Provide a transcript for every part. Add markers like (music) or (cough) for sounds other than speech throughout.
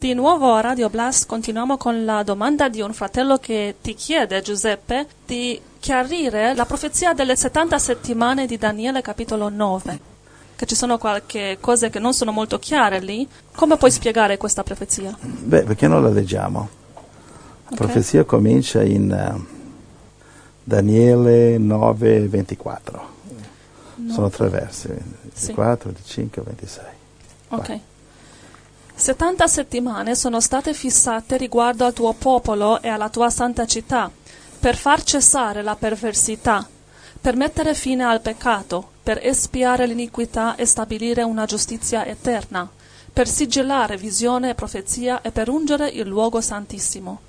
Di nuovo a Radio Blast continuiamo con la domanda di un fratello che ti chiede, Giuseppe, di chiarire la profezia delle 70 settimane di Daniele capitolo 9. Che ci sono qualche cose che non sono molto chiare lì. Come puoi spiegare questa profezia? Beh, perché non la leggiamo? La Ok. profezia comincia in eh, Daniele 9, 24. Sono tre versi, 24, 25, 26. Ok. 70 settimane sono state fissate riguardo al tuo popolo e alla tua santa città, per far cessare la perversità, per mettere fine al peccato, per espiare l'iniquità e stabilire una giustizia eterna, per sigillare visione e profezia e per ungere il luogo santissimo.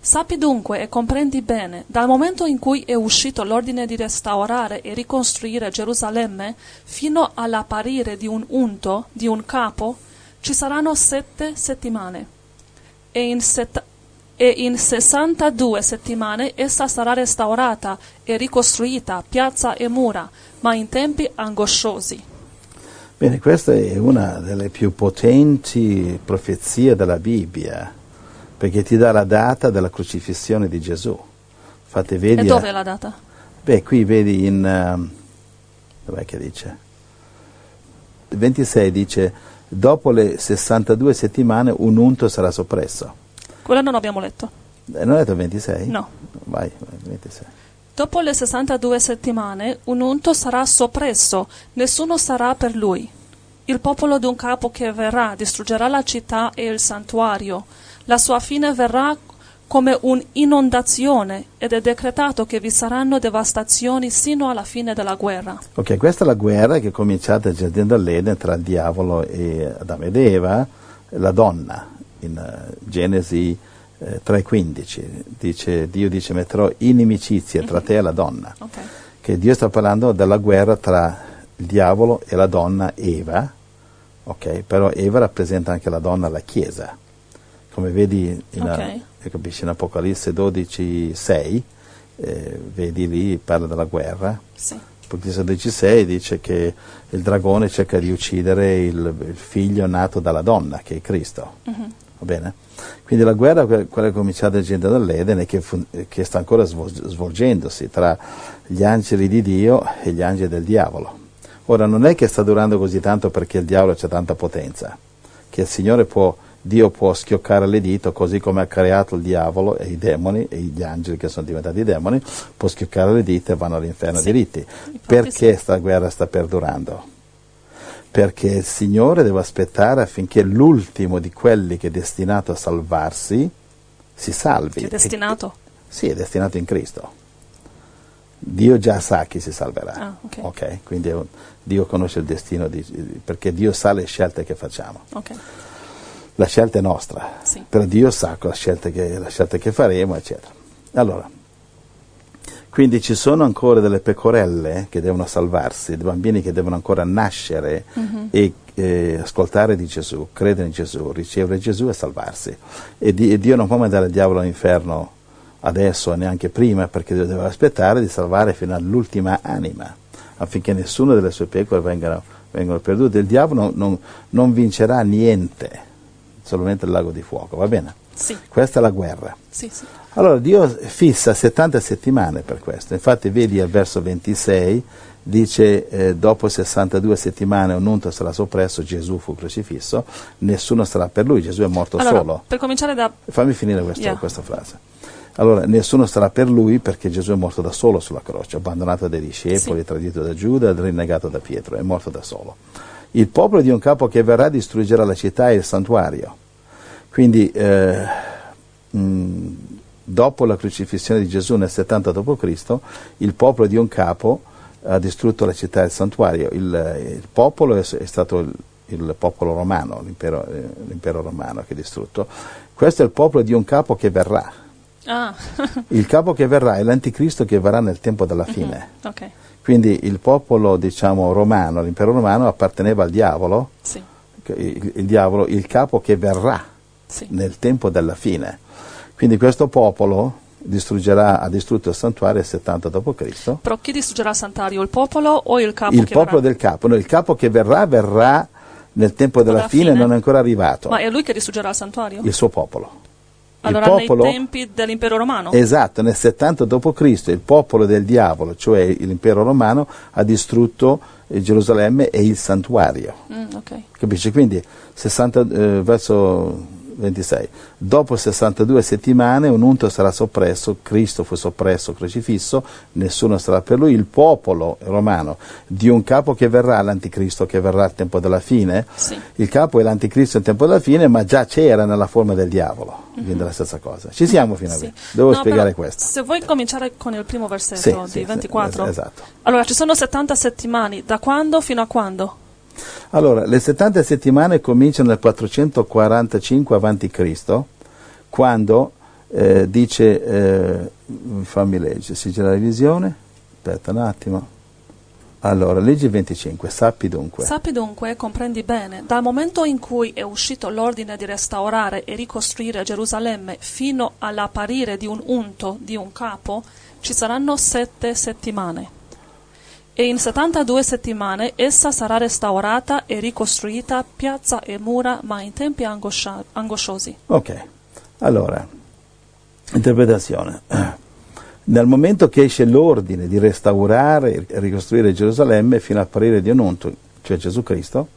Sappi dunque e comprendi bene, dal momento in cui è uscito l'ordine di restaurare e ricostruire Gerusalemme, fino all'apparire di un unto, di un capo, ci saranno sette settimane. E in, set- e in 62 settimane essa sarà restaurata e ricostruita, piazza e mura, ma in tempi angosciosi. Bene, questa è una delle più potenti profezie della Bibbia, perché ti dà la data della crocifissione di Gesù. Fate vedi. E dove è la data? Beh, qui vedi in... ehm, dov'è che dice? Il 26 dice, dopo le 62 settimane un unto sarà soppresso. Quello non abbiamo letto. Eh, non hai detto 26? No. Vai, vai, 26. Dopo le 62 settimane un unto sarà soppresso, nessuno sarà per lui. Il popolo d'un capo che verrà distruggerà la città e il santuario. La sua fine verrà come un'inondazione ed è decretato che vi saranno devastazioni sino alla fine della guerra. Ok, questa è la guerra che è cominciata nel giardino dell'Eden tra il diavolo e Adamo ed Eva, la donna, in eh, Genesi eh, 3.15. Dice, Dio dice metterò inimicizia tra te e la donna. Ok. Che Dio sta parlando della guerra tra il diavolo e la donna Eva, ok? Però Eva rappresenta anche la donna, la Chiesa. Come vedi in, Ok. Capisci, in Apocalisse 12.6, eh, vedi lì, parla della guerra. Sì. Apocalisse 12.6 dice che il dragone cerca di uccidere il, il figlio nato dalla donna, che è Cristo. Mhm. Va bene? Quindi la guerra, que- quella che è cominciata giardino dell'Eden e che, fun- che sta ancora svol- svolgendosi tra gli angeli di Dio e gli angeli del diavolo. Ora, non è che sta durando così tanto perché il diavolo ha tanta potenza, che il Signore può, Dio può schioccare le dita, così come ha creato il diavolo e i demoni e gli angeli che sono diventati demoni, può schioccare le dita e vanno all'inferno Sì. diritti. Perché sì. sta guerra sta perdurando? Perché il Signore deve aspettare affinché l'ultimo di quelli che è destinato a salvarsi si salvi. Che è destinato. E- sì, è destinato in Cristo. Dio già sa chi si salverà. Ah, ok. Ok? Quindi un- Dio conosce il destino, di- perché Dio sa le scelte che facciamo. Ok. La scelta è nostra, Sì. però Dio sa la scelta, che, la scelta che faremo, eccetera. Allora, quindi ci sono ancora delle pecorelle che devono salvarsi, dei bambini che devono ancora nascere Mhm. e eh, ascoltare di Gesù, credere in Gesù, ricevere Gesù e salvarsi. E, di- e Dio non può mandare il diavolo all'inferno adesso e neanche prima, perché Dio deve aspettare di salvare fino all'ultima anima, affinché nessuna delle sue pecore vengano, vengano perdute. Il diavolo non- non vincerà niente, solamente il lago di fuoco, va bene? Sì. Questa è la guerra. Sì, sì. Allora Dio fissa 70 settimane per questo, infatti vedi al verso 26, dice eh, dopo 62 settimane un unto sarà soppresso, Gesù fu crocifisso, nessuno sarà per lui, Gesù è morto Allora, solo. per cominciare da... Fammi finire questa, Yeah. questa frase. Allora, nessuno sarà per lui perché Gesù è morto da solo sulla croce, abbandonato dai discepoli, Sì. tradito da Giuda, rinnegato da Pietro, è morto da solo. Il popolo di un capo che verrà distruggerà la città e il santuario. Quindi, eh, mh, dopo la crocifissione di Gesù nel 70 d.C., il popolo di un capo ha distrutto la città e il santuario. Il, il popolo è, è stato il, il popolo romano, l'impero, eh, l'impero romano che è distrutto. Questo è il popolo di un capo che verrà. Ah, (laughs) Il capo che verrà è l'anticristo che verrà nel tempo della fine. ok. Quindi il popolo, diciamo, romano, l'impero romano apparteneva al diavolo, Sì, il, il diavolo, il capo che verrà sì. nel tempo della fine. Quindi questo popolo distruggerà, ha distrutto il santuario il 70 d.C. Però chi distruggerà il santuario? Il popolo o il capo Il popolo verrà? del capo, no, il capo che verrà verrà nel tempo della Alla fine, fine. non è ancora arrivato. Ma è lui che distruggerà il santuario? Il suo popolo. Allora, il popolo, nei tempi dell'impero romano? esatto, nel 70 d.C. il popolo del diavolo, cioè l'impero romano, ha distrutto eh, Gerusalemme e il santuario. Mm, ok. Capisci? Quindi 60, eh, verso 26. Dopo 62 settimane un unto sarà soppresso, Cristo fu soppresso, crocifisso, nessuno sarà per lui, il popolo romano di un capo che verrà, l'anticristo che verrà al tempo della fine, Sì. il capo è l'anticristo al tempo della fine, ma già c'era nella forma del diavolo, quindi è la stessa cosa. Ci siamo fino a Sì. qui. Devo No, spiegare questo. Se vuoi cominciare con il primo versetto Sì, di sì, sì, 24. es- esatto. Allora, ci sono 70 settimane, da quando fino a quando? Allora, le 70 settimane cominciano nel 445 a.C., quando eh, dice, eh, fammi leggere, si gira la visione, aspetta un attimo. Allora, leggi il 25, sappi dunque. Sappi dunque, comprendi bene, dal momento in cui è uscito l'ordine di restaurare e ricostruire Gerusalemme fino all'apparire di un unto, di un capo, ci saranno sette settimane. E in 72 settimane essa sarà restaurata e ricostruita piazza e mura, ma in tempi angoscia- angosciosi. Ok, allora, interpretazione. Nel momento che esce l'ordine di restaurare e ricostruire Gerusalemme fino all'apparire di un unto, cioè Gesù Cristo,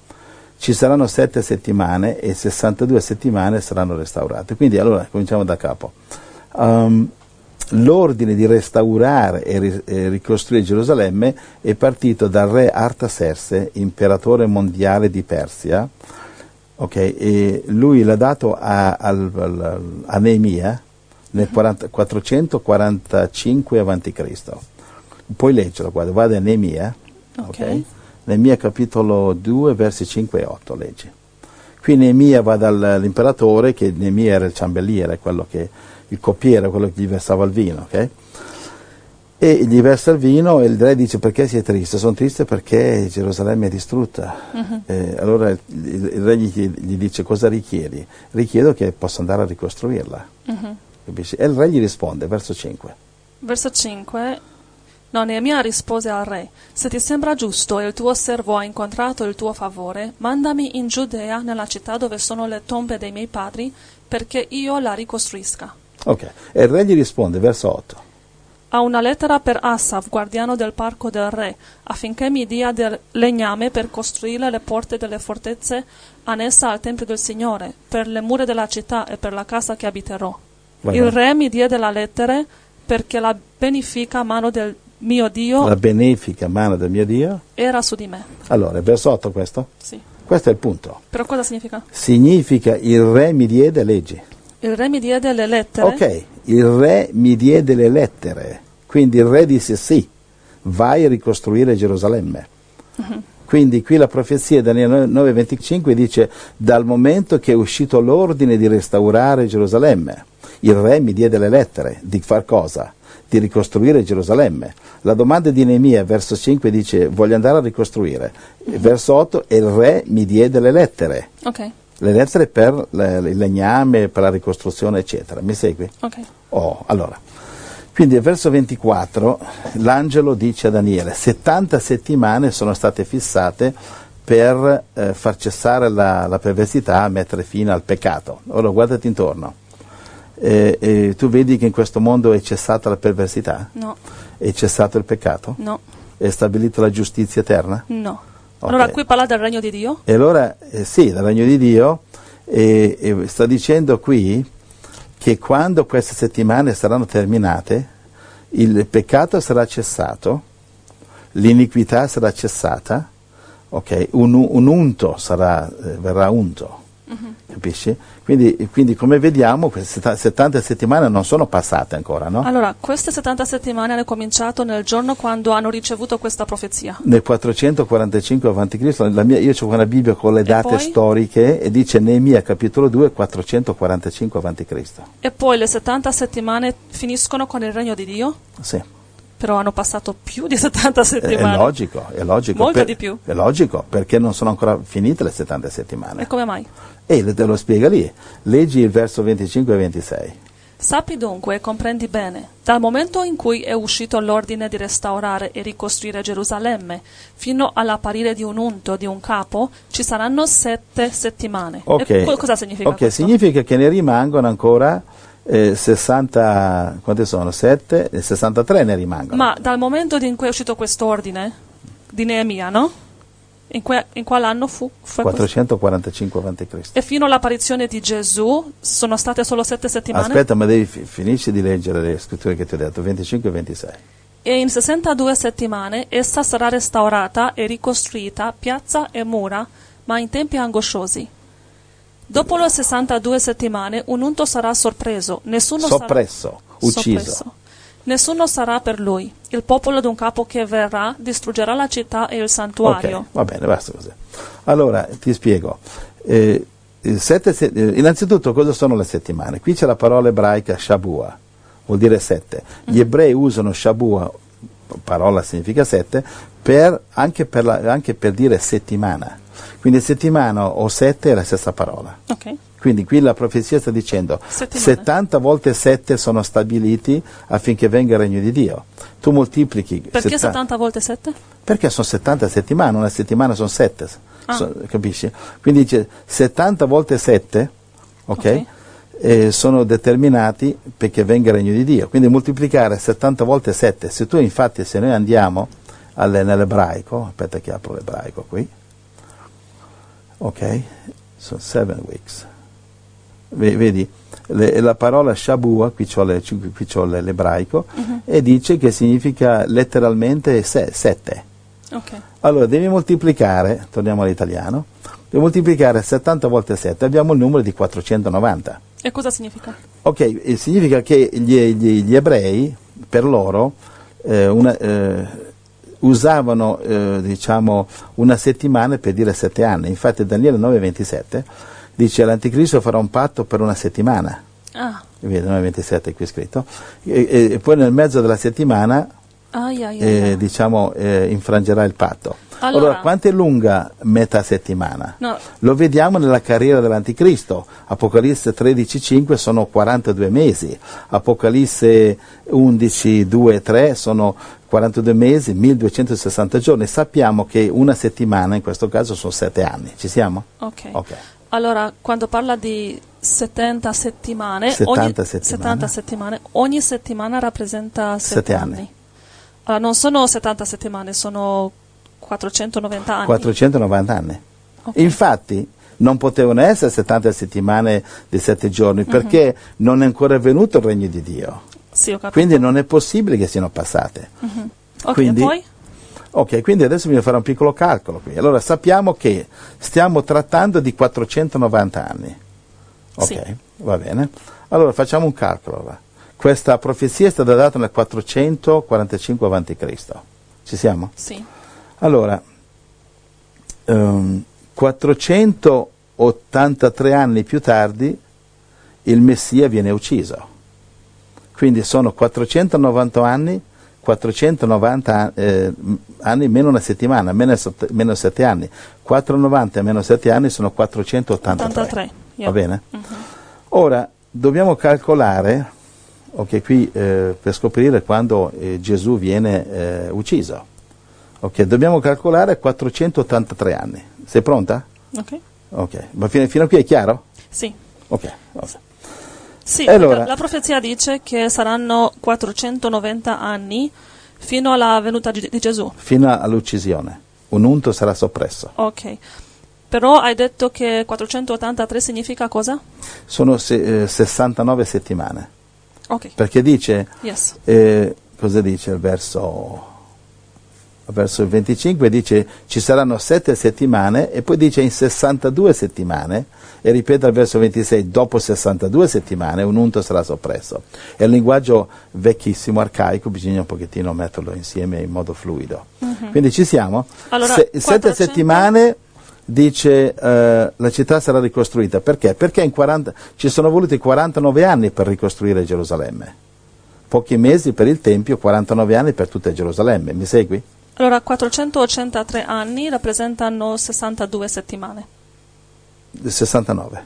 ci saranno sette settimane e 62 settimane saranno restaurate. Quindi allora cominciamo da capo. Um, l'ordine di restaurare e, ri- ricostruire Gerusalemme è partito dal re Artaserse, imperatore mondiale di Persia, ok, e lui l'ha dato a, al- a Neemia nel 40 445 a.C. Puoi leggerlo, guarda, vado a Neemia, Ok. ok? Neemia capitolo 2, versi 5 e 8, leggi. Qui Neemia va dall'imperatore, che Neemia era il ciambelliere, quello che, il coppiere, quello che gli versava il vino, ok? E gli versa il vino e il re dice perché sei triste? Sono triste perché Gerusalemme è distrutta. Eh, allora il, il re gli, gli dice cosa richiedi? Richiedo che possa andare a ricostruirla. Capisci? E il re gli risponde, verso 5. Verso 5. No, Neemia rispose al re, se ti sembra giusto e il tuo servo ha incontrato il tuo favore, mandami in Giudea, nella città dove sono le tombe dei miei padri, perché io la ricostruisca. Ok, e il re gli risponde, verso 8. Ha una lettera per Asaf, guardiano del parco del re, affinché mi dia del legname per costruire le porte delle fortezze annessa al tempio del Signore, per le mura della città e per la casa che abiterò. Vai, il vai. re mi diede la lettera perché la benefica mano del mio Dio La benefica mano del mio Dio. era su di me. Allora, verso 8 questo? Sì. Questo è il punto. Però cosa significa? Significa il re mi diede leggi. Il re mi diede le lettere. Ok, il re mi diede le lettere. Quindi il re disse sì, vai a ricostruire Gerusalemme. Quindi qui la profezia Daniele 9:25 dice dal momento che è uscito l'ordine di restaurare Gerusalemme, il re mi diede le lettere di far cosa? Di ricostruire Gerusalemme. La domanda di Neemia, verso 5, dice voglio andare a ricostruire. E Verso 8, e il re mi diede le lettere. Ok, Le lettere per le- il legname, per la ricostruzione, eccetera. Mi segui? ok. Oh, allora. Quindi verso 24 l'angelo dice a Daniele, 70 settimane sono state fissate per eh, far cessare la, la perversità, mettere fine al peccato. Ora guardati intorno. Eh, eh, tu vedi che in questo mondo è cessata la perversità? No, È cessato il peccato? no, È stabilita la giustizia eterna? no. Ok. Allora qui parla del regno di Dio? E allora, eh, sì, dal regno di Dio, e, e sta dicendo qui che quando queste settimane saranno terminate, il peccato sarà cessato, l'iniquità sarà cessata, ok? un, un unto sarà, eh, verrà unto, capisci? Quindi, quindi come vediamo queste setta- 70 settimane non sono passate ancora, no? Allora, queste 70 settimane hanno cominciato nel giorno quando hanno ricevuto questa profezia. Nel 445 a.C., mia- io ho una Bibbia con le E date poi? storiche e dice Neemia capitolo 2, 445 a.C. E poi le 70 settimane finiscono con il regno di Dio? Sì, Però hanno passato più di 70 è, è settimane. logico, è logico. Molto di più. È logico, perché non sono ancora finite le 70 settimane. E come mai? E te lo spiega lì. Leggi il verso 25 e 26. Sappi dunque e comprendi bene, dal momento in cui è uscito l'ordine di restaurare e ricostruire Gerusalemme, fino all'apparire di un unto, di un capo, ci saranno sette settimane. Ok. E co- cosa significa Ok, questo? significa che ne rimangono ancora eh, 60, quante sono? 7? E 63 ne rimangono. Ma dal momento in cui è uscito quest'ordine di Neemia, no? In, que- in quale anno fu? fu questo? 445 a.C. E fino all'apparizione di Gesù sono state solo sette settimane? Aspetta, ma devi fi- finisci di leggere le scritture che ti ho detto, 25 e 26. E in 62 settimane essa sarà restaurata e ricostruita, piazza e mura, ma in tempi angosciosi. Dopo le 62 settimane un unto sarà sorpreso, nessuno Soppresso, sarà ucciso. soppresso. Nessuno sarà per lui. Il popolo d'un capo che verrà distruggerà la città e il santuario. Ok, va bene, basta così. Allora, ti spiego. Eh, sette se- eh, innanzitutto, cosa sono le settimane? Qui c'è la parola ebraica Shabua, vuol dire sette. Gli ebrei usano Shabua, parola significa sette, per- anche, per la- anche per dire settimana. Quindi settimana o sette è la stessa parola. Ok. Quindi qui la profezia sta dicendo Settimane. 70 volte 7 sono stabiliti affinché venga il regno di Dio. Tu moltiplichi Perché setta- 70 volte 7? perché sono 70 settimane, una settimana sono 7, Ah. capisci? Quindi dice 70 volte 7, ok? Ok. eh, sono determinati perché venga il regno di Dio. Quindi moltiplicare 70 volte 7, se tu infatti, se noi andiamo alle- nell'ebraico, aspetta che apro l'ebraico qui, ok? Sono 7 weeks. Ve- Vedi, le- la parola Shabua, qui c'ho, le- qui c'ho le- l'ebraico, e dice che significa letteralmente 7. Ok. Allora, devi moltiplicare, torniamo all'italiano, devi moltiplicare 70 volte 7, abbiamo il numero di 490. E cosa significa? Ok, significa che gli, gli- gli ebrei, per loro, eh, una- eh, usavano eh, diciamo, una settimana per dire sette anni. Infatti Daniele 9,27 dice l'anticristo farà un patto per una settimana. Ah, Vedi, 9,27 è qui scritto. E, e- poi nel mezzo della settimana ai, ai, ai, eh, ai. diciamo, eh, infrangerà il patto. Allora- Allora, quanto è lunga metà settimana? No, Lo vediamo nella carriera dell'Anticristo. Apocalisse 13,5 sono 42 mesi, Apocalisse 11, 2 e 3 sono 42 mesi, 1260 giorni. Sappiamo che una settimana in questo caso sono 7 anni. Ci siamo? ok. Ok. Allora, quando parla di 70 settimane, 70 ogni, settimane. 70 settimane, ogni settimana rappresenta 7 Sette anni. anni. Allora, non sono 70 settimane, sono 490 anni. 490 anni. Ok. Infatti non potevano essere 70 settimane di 7 giorni perché non è ancora venuto il regno di Dio. Sì, ho capito. Quindi non è possibile che siano passate. ok, quindi- e poi? Ok, quindi adesso bisogna fare un piccolo calcolo qui. Allora sappiamo che stiamo trattando di 490 anni. Ok, Sì. va bene. Allora facciamo un calcolo. va. Questa profezia è stata data nel 445 a.C. Ci siamo? Sì. Allora, ehm, 483 anni più tardi il Messia viene ucciso. Quindi sono 490 anni, 490 eh, anni meno una settimana, meno, sette- meno 7 anni. 490 meno 7 anni sono 483. 83. yeah. Va bene? Mhm. Ora, dobbiamo calcolare, ok, qui eh, per scoprire quando eh, Gesù viene eh, ucciso. Ok, dobbiamo calcolare 483 anni. Sei pronta? Ok. Ok, ma fino, fino a qui è chiaro? Sì. Ok. ok. Sì, allora? la, profezia dice che saranno 490 anni fino alla venuta di, Gesù. Fino all'uccisione. Un unto sarà soppresso. Ok. Però hai detto che 483 significa cosa? Sono se- eh, 69 settimane. Ok. Perché dice, Yes. eh, cosa dice il verso, il verso 25? Dice ci saranno 7 settimane e poi dice in 62 settimane e ripete al verso 26 dopo 62 settimane un unto sarà soppresso. È un linguaggio vecchissimo, arcaico, bisogna un pochettino metterlo insieme in modo fluido. Quindi ci siamo? Allora, Se- sette 400 settimane dice eh, la città sarà ricostruita. Perché? Perché in 40 ci sono voluti 49 anni per ricostruire Gerusalemme. Pochi mesi per il Tempio, 49 anni per tutta Gerusalemme. Mi segui? Allora, 483 anni rappresentano 62 settimane. 69.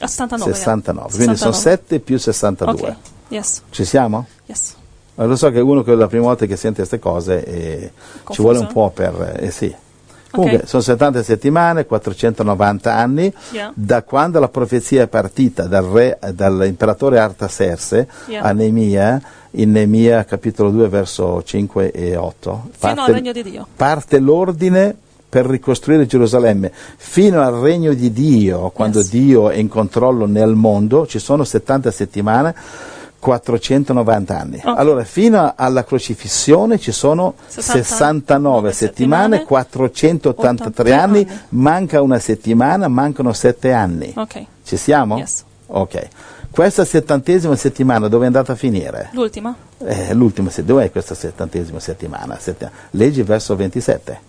Ah, 69. yeah. 69. Quindi sono 69. 7 più 62. Ok. Yes. Ci siamo? Yes. Lo so che uno che è la prima volta che sente queste cose eh, ci vuole un po' per... Eh, sì. Comunque sono 70 settimane, 490 anni, Yeah. da quando la profezia è partita dal re, dall'imperatore Artaserse Yeah. a Neemia, in Neemia capitolo 2 verso 5 e 8. Fino al regno di Dio. parte l'ordine per ricostruire Gerusalemme fino al regno di Dio, quando Yes. Dio è in controllo nel mondo, ci sono 70 settimane, 490 anni. Ok. Allora, fino alla crocifissione ci sono 69 69 settimane, settimane, 483 80 anni, anni. manca una settimana, mancano 7 anni. Ok. Ci siamo? Yes. Ok. Questa settantesima settimana dove è andata a finire? L'ultima. Eh, l'ultima, dov'è questa settantesima settimana? Sette- leggi verso 27.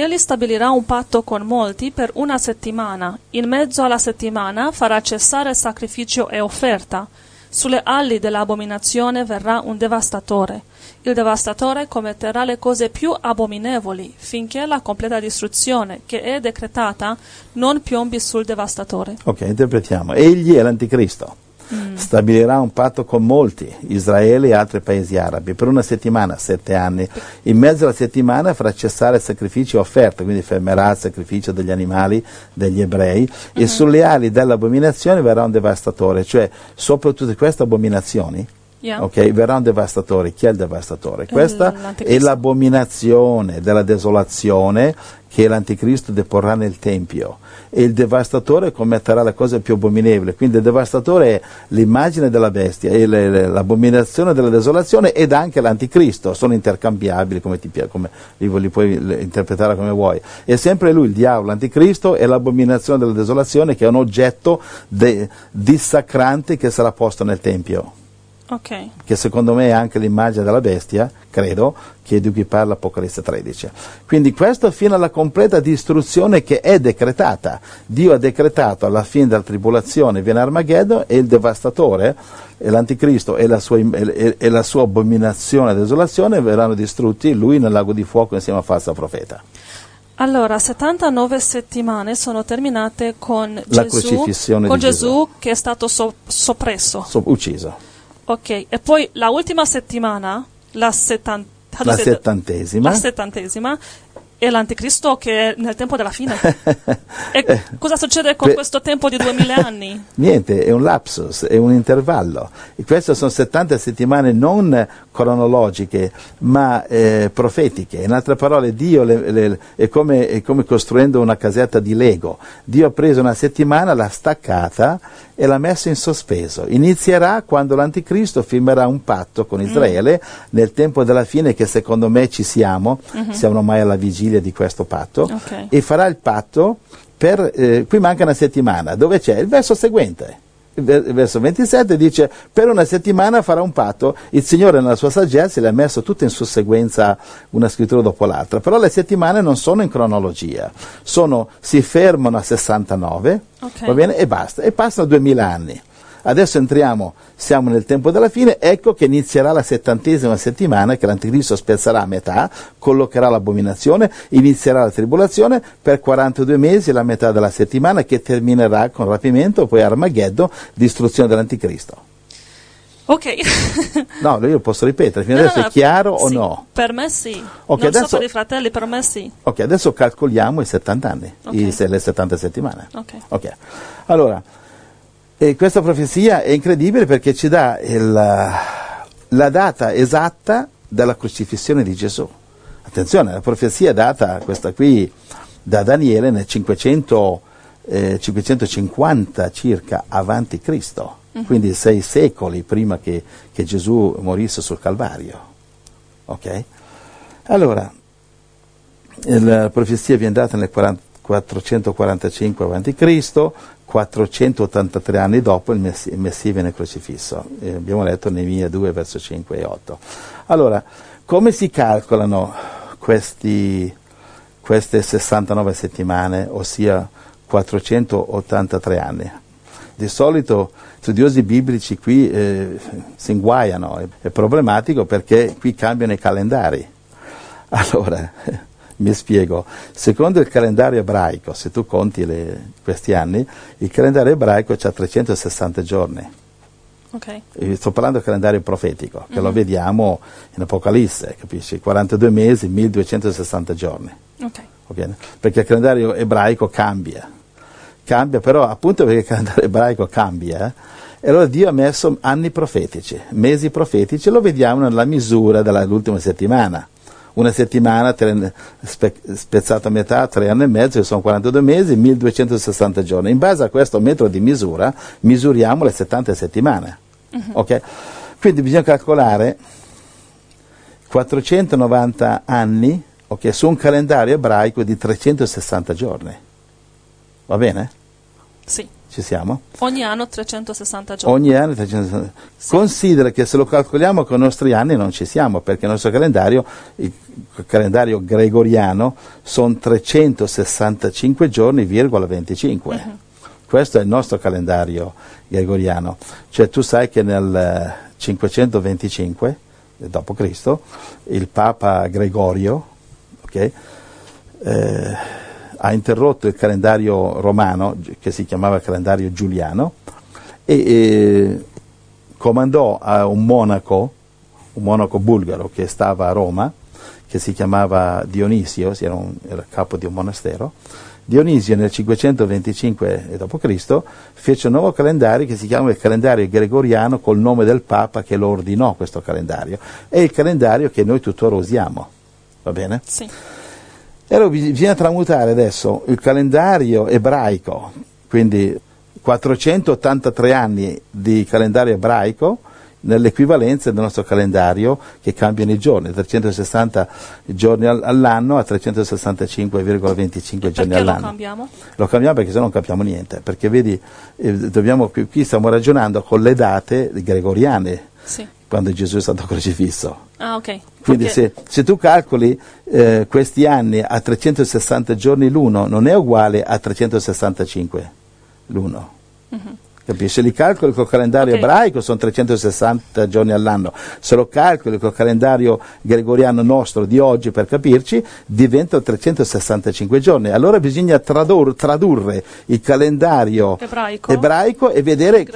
Egli stabilirà un patto con molti per una settimana. In mezzo alla settimana farà cessare sacrificio e offerta. Sulle ali dell'abominazione verrà un devastatore. Il devastatore commetterà le cose più abominevoli finché la completa distruzione che è decretata non piombi sul devastatore. Ok, interpretiamo. Egli è l'anticristo. Stabilirà un patto con molti, Israele e altri paesi arabi, per una settimana, sette anni. In mezzo alla settimana farà cessare sacrifici e offerte, quindi fermerà il sacrificio degli animali degli ebrei, e sulle ali dell'abominazione verrà un devastatore, cioè sopra tutte queste abominazioni Yeah. Ok, verrà un devastatore. Chi è il devastatore? Questa è l'abominazione della desolazione che l'anticristo deporrà nel Tempio. E il devastatore commetterà la cosa più abominevole. Quindi il devastatore è l'immagine della bestia, le- l'abominazione della desolazione ed anche l'anticristo. Sono intercambiabili, come, ti, come li, li puoi interpretare come vuoi. È sempre lui, il diavolo, l'anticristo e l'abominazione della desolazione che è un oggetto de- dissacrante che sarà posto nel Tempio Ok. che secondo me è anche l'immagine della bestia, credo, che di cui parla Apocalisse 13. Quindi questo fino alla completa distruzione che è decretata. Dio ha decretato alla fine della tribolazione viene Armageddon e il devastatore, e l'anticristo e la sua, e- e la sua abominazione e desolazione verranno distrutti lui nel lago di fuoco insieme al falso profeta. Allora, 79 settimane sono terminate con La Gesù, con di Gesù. Gesù che è stato so- soppresso. So- ucciso. Ok, e poi la ultima settimana, la, settan- La settantesima. la settantesima, è l'anticristo che è nel tempo della fine. (laughs) e cosa succede con Que- questo tempo di 2000 (laughs) anni? Niente, è un lapsus, è un intervallo. E queste sono 70 settimane non cronologiche, ma eh, profetiche. In altre parole, Dio le- le- è, come, è come costruendo una casetta di Lego. Dio ha preso una settimana, l'ha staccata e l'ha messa in sospeso. Inizierà quando l'Anticristo firmerà un patto con Israele nel tempo della fine, che secondo me ci siamo, siamo ormai alla vigilia di questo patto, Ok. e farà il patto per, eh, qui manca una settimana, dove c'è il verso seguente. Verso 27 dice, per una settimana farà un patto, il Signore nella sua saggezza le ha messo tutte in susseguenza una scrittura dopo l'altra, però le settimane non sono in cronologia, sono, si fermano a 69, Ok. va bene, e basta, e passano 2000 anni. Adesso entriamo, siamo nel tempo della fine, ecco che inizierà la settantesima settimana che l'anticristo spezzerà a metà, collocherà l'abominazione, inizierà la tribolazione per 42 mesi, la metà della settimana che terminerà con rapimento, poi Armageddon, distruzione dell'anticristo. Ok. (laughs) No, io posso ripetere, fino No, adesso no, è chiaro o sì, no? Per me sì. Ok, non so adesso- per i fratelli, per me sì. Ok, adesso calcoliamo i 70 anni, Ok. i- le 70 settimane. Ok. Ok, allora, eh, questa profezia è incredibile perché ci dà il, la data esatta della crocifissione di Gesù. Attenzione, la profezia è data, questa qui, da Daniele nel 500, eh, 550 circa avanti Cristo, quindi sei secoli prima che, che Gesù morisse sul Calvario. Ok? Allora, la profezia viene data nel 40 445 a.C., 483 anni dopo il Messia, il Messia viene crocifisso. Eh, abbiamo letto Neemia 2, verso 5 e 8. Allora, come si calcolano questi, queste 69 settimane, ossia 483 anni? Di solito studiosi biblici qui eh, si inguaiano, è, problematico perché qui cambiano i calendari. (laughs) Allora, mi spiego, secondo il calendario ebraico, se tu conti le- questi anni, il calendario ebraico ha 360 giorni, Ok. Eh, Sto parlando del calendario profetico, che Mhm. lo vediamo in Apocalisse, capisci? 42 mesi, 1260 giorni. Ok. ok? Perché il calendario ebraico cambia. Cambia però appunto perché il calendario ebraico cambia. eh, E allora Dio ha messo anni profetici, mesi profetici, lo vediamo nella misura dell'ultima settimana. Una settimana tre- spe- spezzata a metà, tre anni e mezzo, che sono 42 mesi, 1260 giorni. In base a questo metro di misura misuriamo le 70 settimane. ok? Quindi bisogna calcolare 490 anni ok, su un calendario ebraico di 360 giorni. Va bene? Sì. Ci siamo? Ogni anno 360 giorni. Ogni anno 360. Considera che se lo calcoliamo con i nostri anni non ci siamo, perché il nostro calendario, il calendario gregoriano, sono 365 giorni, virgola 25. Questo è il nostro calendario gregoriano. Cioè tu sai che nel eh, 525 d.C. il Papa Gregorio ok, eh, ha interrotto il calendario romano, che si chiamava calendario giuliano, e eh, comandò a un monaco, un monaco bulgaro che stava a Roma, che si chiamava Dionisio, si era, un- era capo di un monastero. Dionisio nel 525 d.C. fece un nuovo calendario che si chiama il calendario gregoriano col nome del Papa che lo ordinò questo calendario. È il calendario che noi tuttora usiamo. Va bene? Sì. E allora bis- bisogna tramutare adesso il calendario ebraico, quindi 483 anni di calendario ebraico nell'equivalenza del nostro calendario che cambiano i giorni, 360 giorni al- all'anno a 365,25 giorni Perché lo all'anno. cambiamo? Lo cambiamo perché se no non capiamo niente, perché vedi, eh, dobbiamo, qui, qui stiamo ragionando con le date gregoriane, Sì. quando Gesù è stato (laughs) crocifisso. Ah, ok. Quindi Perché- se, se tu calcoli eh, questi anni a 360 giorni l'uno, non è uguale a 365 l'uno. Capisci? Se li calcoli col calendario Mhm. Ok. ebraico sono 360 giorni all'anno, se lo calcoli col calendario gregoriano nostro di oggi per capirci, diventano 365 giorni. Allora bisogna tradur- tradurre il calendario Ebraico. ebraico e vedere,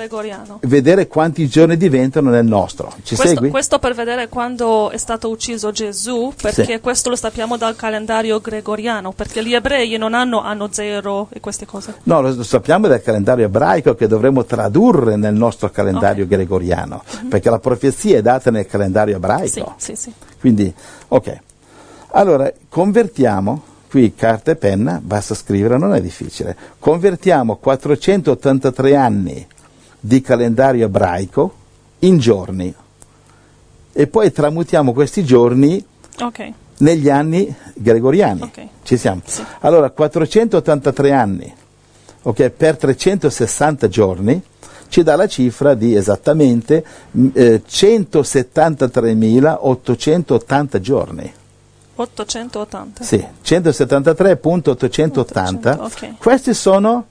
vedere quanti giorni diventano nel nostro. Ci Questo, segui? questo per vedere quando è stato ucciso Gesù, perché Sì. questo lo sappiamo dal calendario gregoriano, perché gli ebrei non hanno anno zero e queste cose. No, lo, lo sappiamo dal calendario ebraico che dovremmo tradurre nel nostro calendario gregoriano, perché la profezia è data nel calendario ebraico. Sì, sì, sì. Quindi, ok. Allora, convertiamo, qui carta e penna, basta scrivere, non è difficile. Convertiamo 483 anni di calendario ebraico in giorni e poi tramutiamo questi giorni Ok, negli anni gregoriani. Ok. Ci siamo? Sì. Allora, 483 anni ok, per 360 giorni ci dà la cifra di esattamente mh, eh, 173.880 giorni. 880. Sì, 173.880. ok. Questi sono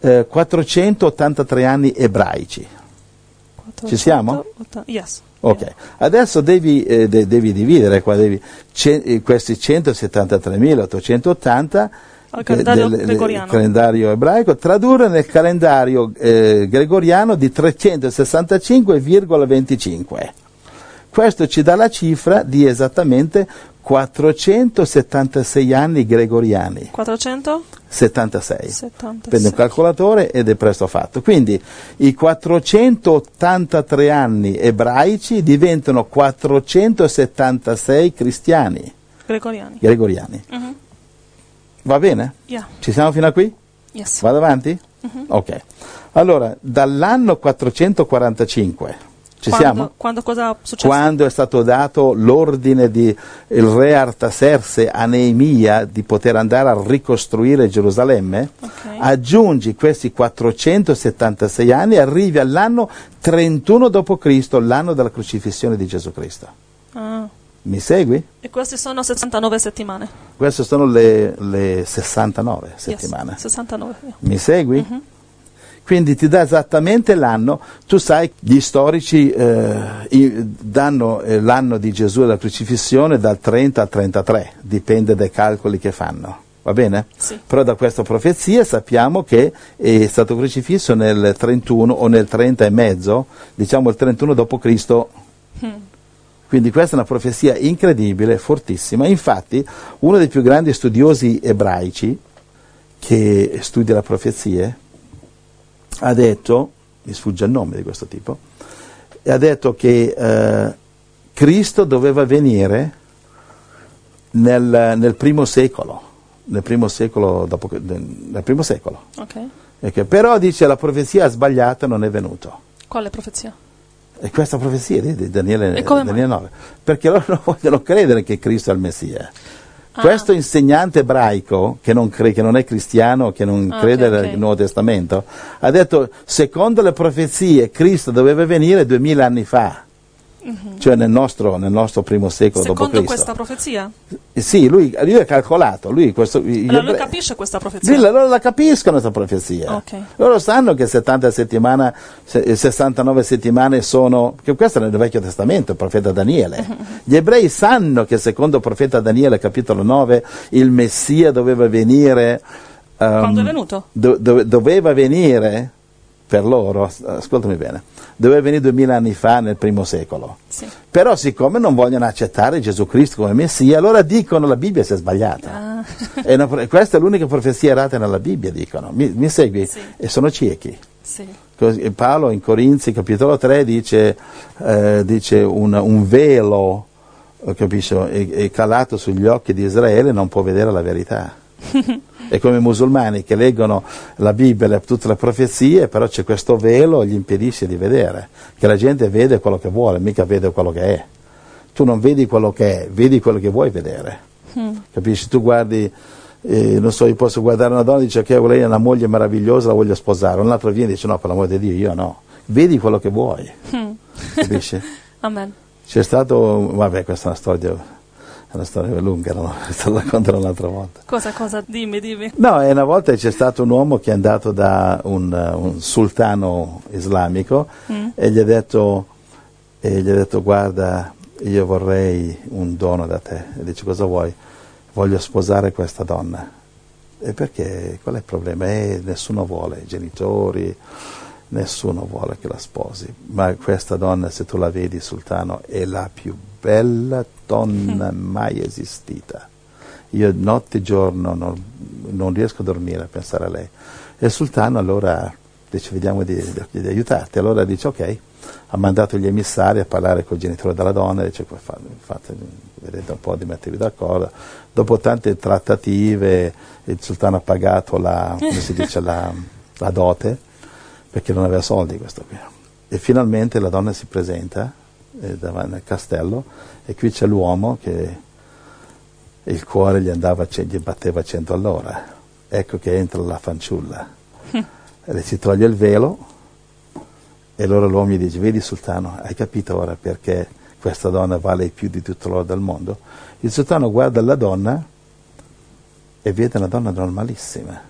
eh, 483 anni ebraici. Ci siamo? 480 Yes. Ok, adesso devi, eh, de- devi dividere qua, devi, ce- eh, questi 173.880 Al calendario del- del calendario ebraico, tradurre nel calendario eh, gregoriano di 365,25. Questo ci dà la cifra di esattamente 476 anni gregoriani. 476. 76. Prendi un calcolatore ed è presto fatto. Quindi i 483 anni ebraici diventano 476 cristiani Gregoriani. gregoriani. Mhm. Va bene? Yeah. Ci siamo fino a qui? Yes. Vado avanti? Mhm. Ok. Allora, dall'anno 445, ci quando, siamo? Quando cosa è successo? Quando è stato dato l'ordine di il re Artaserse a Neemia di poter andare a ricostruire Gerusalemme, Ok. aggiungi questi 476 anni e arrivi all'anno 31 d.C., l'anno della crocifissione di Gesù Cristo. Ah. Mi segui? E queste sono 69 settimane. Queste sono le, le 69 Yes, settimane. 69. yeah. Mi segui? Mhm. Quindi ti dà esattamente l'anno, tu sai, gli storici eh, danno eh, l'anno di Gesù e della crocifissione dal 30 al 33, dipende dai calcoli che fanno. Va bene? Sì. Però da questa profezia sappiamo che è stato crocifisso nel 31 o nel 30 e mezzo, diciamo il 31 d.C. Quindi questa è una profezia incredibile, fortissima. Infatti, uno dei più grandi studiosi ebraici che studia le profezie ha detto, mi sfugge il nome di questo tipo, ha detto che eh, Cristo doveva venire nel, nel primo secolo, nel primo secolo, dopo, nel primo secolo. Ok. E che però dice la profezia sbagliata non è venuto. Quale profezia? E questa profezia di, Daniele? Daniele 9, perché loro non vogliono credere che Cristo è il Messia. Ah. Questo insegnante ebraico, che non, cre- che non è cristiano, che non Ah, crede ok, ok. nel Nuovo Testamento, ha detto, secondo le profezie, Cristo doveva venire duemila anni fa, cioè nel nostro, nel nostro primo secolo. Secondo questa profezia? Sì, lui, lui ha calcolato, lui, questo, Allora lui capisce questa profezia? sì, loro la capiscono questa profezia. Ok. Loro sanno che 70 settimane, se- 69 settimane sono, che questo è nel Vecchio Testamento, il profeta Daniele. (laughs) Gli ebrei sanno che secondo il profeta Daniele, capitolo 9, il Messia doveva venire. ehm, Quando è venuto? do- do- doveva venire per loro, as- ascoltami bene, doveva venire duemila anni fa nel primo secolo. Sì. Però siccome non vogliono accettare Gesù Cristo come Messia, allora dicono la Bibbia si è sbagliata. Ah. Pro- questa è l'unica profezia errata nella Bibbia, dicono. Mi, mi segui? Sì. E sono ciechi. Sì. Paolo in Corinzi, capitolo 3, dice, eh, dice un, un velo eh, capisci, è, è calato sugli occhi di Israele non può vedere la verità. (laughs) È come i musulmani che leggono la Bibbia, le- tutte le profezie, però c'è questo velo che gli impedisce di vedere, che la gente vede quello che vuole, mica vede quello che è. Tu non vedi quello che è, vedi quello che vuoi vedere. Capisci? Tu guardi, eh, non so, io posso guardare una donna e dice che lei è una moglie meravigliosa, la voglio sposare, un altro viene e dice no, per l'amore di Dio, io no. Vedi quello che vuoi, capisci? (laughs) Amen. C'è stato, vabbè, questa è una storia, è una storia lunga, no? (laughs) te la racconterò un'altra volta. Cosa, cosa? Dimmi, dimmi. No, una volta c'è stato un uomo che è andato da un, eh, un sultano islamico e gli ha detto, e gli ha detto guarda, io vorrei un dono da te. E dice cosa vuoi? Voglio sposare questa donna. E perché? Qual è il problema? Eh, nessuno vuole, i genitori, nessuno vuole che la sposi. Ma questa donna, se tu la vedi, sultano, è la più bella donna (laughs) mai esistita. Io notte e giorno non, non riesco a dormire a pensare a lei. E il sultano allora dice vediamo di, di- di aiutarti. Allora dice ok, ha mandato gli emissari a parlare con i genitori della donna, dice "Poi fa- fate, vedete un po' di mettervi d'accordo. Dopo tante trattative il sultano ha pagato la, dice, la, la dote perché non aveva soldi questo qui. E finalmente la donna si presenta eh, davanti al castello e qui c'è l'uomo che il cuore gli, andava, gli batteva a 100 all'ora. Ecco che entra la fanciulla, (laughs) le si toglie il velo e allora l'uomo gli dice, vedi sultano, hai capito ora perché questa donna vale più di tutto l'oro del mondo? Il sultano guarda la donna e vede una donna normalissima,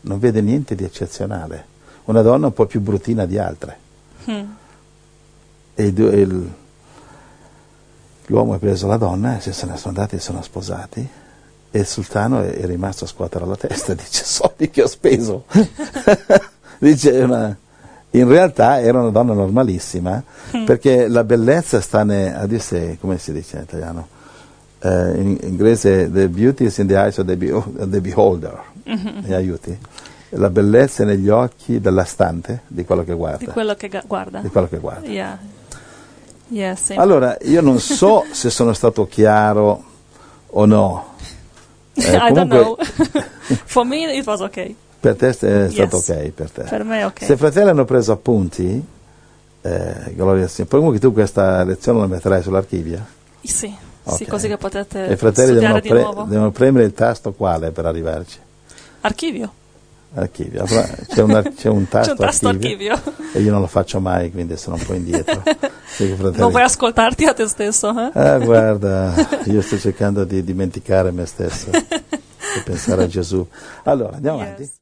non vede niente di eccezionale, una donna un po' più bruttina di altre. E i due- il- l'uomo ha preso la donna e se ne sono andati e sono sposati. E il sultano è, è rimasto a scuotere la testa (laughs) dice soldi che ho speso. (laughs) Dice una- in realtà era una donna normalissima perché la bellezza sta ne, a dire come si dice in italiano? Eh, in inglese the beauty is in the eyes of the, be- of the beholder. Mi aiuti? La bellezza negli occhi dell'astante di quello che guarda Di quello che ga- guarda. di quello che guarda Yeah. Sì. allora, io non so (laughs) se sono stato chiaro o no. (laughs) Eh, I don't comunque, know. (laughs) For me it was okay. Per te è stato Yes. ok. Per, te. Per me ok. Se i fratelli hanno preso appunti, eh, gloria al Signore. Comunque tu questa lezione la metterai sull'archivio. Sì, sì, Ok. così che potete E i fratelli devono, pre- devono premere il tasto quale per arrivarci? Archivio. Archivio. C'è, una- c'è un tasto, C'è un tasto archivio, archivio. e io non lo faccio mai, quindi sono un po' indietro. (laughs) Sì, Non vuoi ascoltarti a te stesso, eh? Ah, guarda, io sto cercando di dimenticare me stesso (laughs) e pensare a Gesù. Allora, andiamo Yes. avanti.